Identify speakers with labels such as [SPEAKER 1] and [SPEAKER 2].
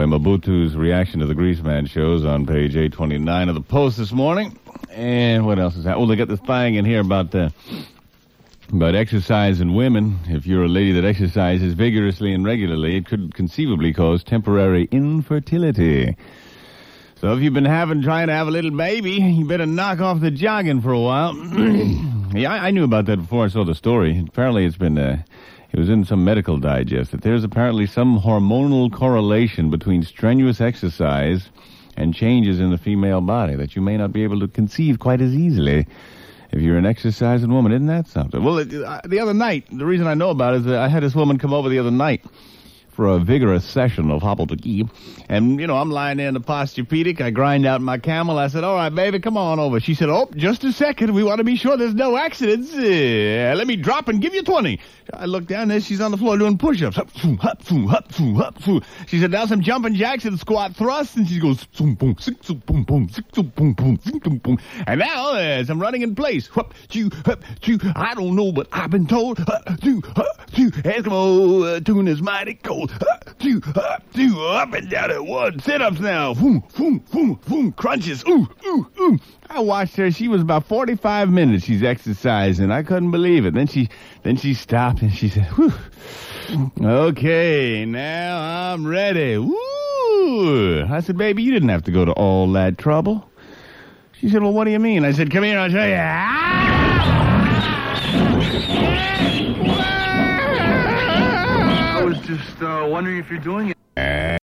[SPEAKER 1] anyway, Mabutu's reaction to the Grease Man shows on page 829 of the Post this morning. And what else is that? Oh, they got this thing in here about uh, about exercise in women. If you're a lady that exercises vigorously and regularly, it could conceivably cause temporary infertility. So if you've been having trying to have a little baby, you better knock off the jogging for a while. yeah, I, I, knew about that before I saw the story. Apparently, it's been uh, it was in some medical digest that there's apparently some hormonal correlation between strenuous exercise and changes in the female body that you may not be able to conceive quite as easily if you're an exercising woman. Isn't that something? Well, uh, the other night, the reason I know about it is that I had this woman come over the other night for a vigorous session of hobble-to-keep. And, you know, I'm lying there in the Posturepedic. I grind out my camel. I said, all right, baby, come on over. She said, oh, just a second. We want to be sure there's no accidents. Uh, let me drop and give you 20. I look down there. She's on the floor doing push-ups. She said, now some jumping jacks and squat thrusts. And she goes, boom, boom, boom, boom, boom, boom, boom. boom. And now uh, some running in place. I don't know, but I've been told Eskimo uh, tune is mighty cold two, up, two, up and down at one. Sit-ups now. Boom, boom, boom, boom. Crunches. Ooh, ooh, ooh. I watched her. She was about 45 minutes. She's exercising. I couldn't believe it. Then she, then she stopped and she said, Whew. Okay, now I'm ready. Woo! I said, baby, you didn't have to go to all that trouble. She said, well, what do you mean? I said, come here, I'll show you. Ah!
[SPEAKER 2] Just uh, wondering if you're doing it.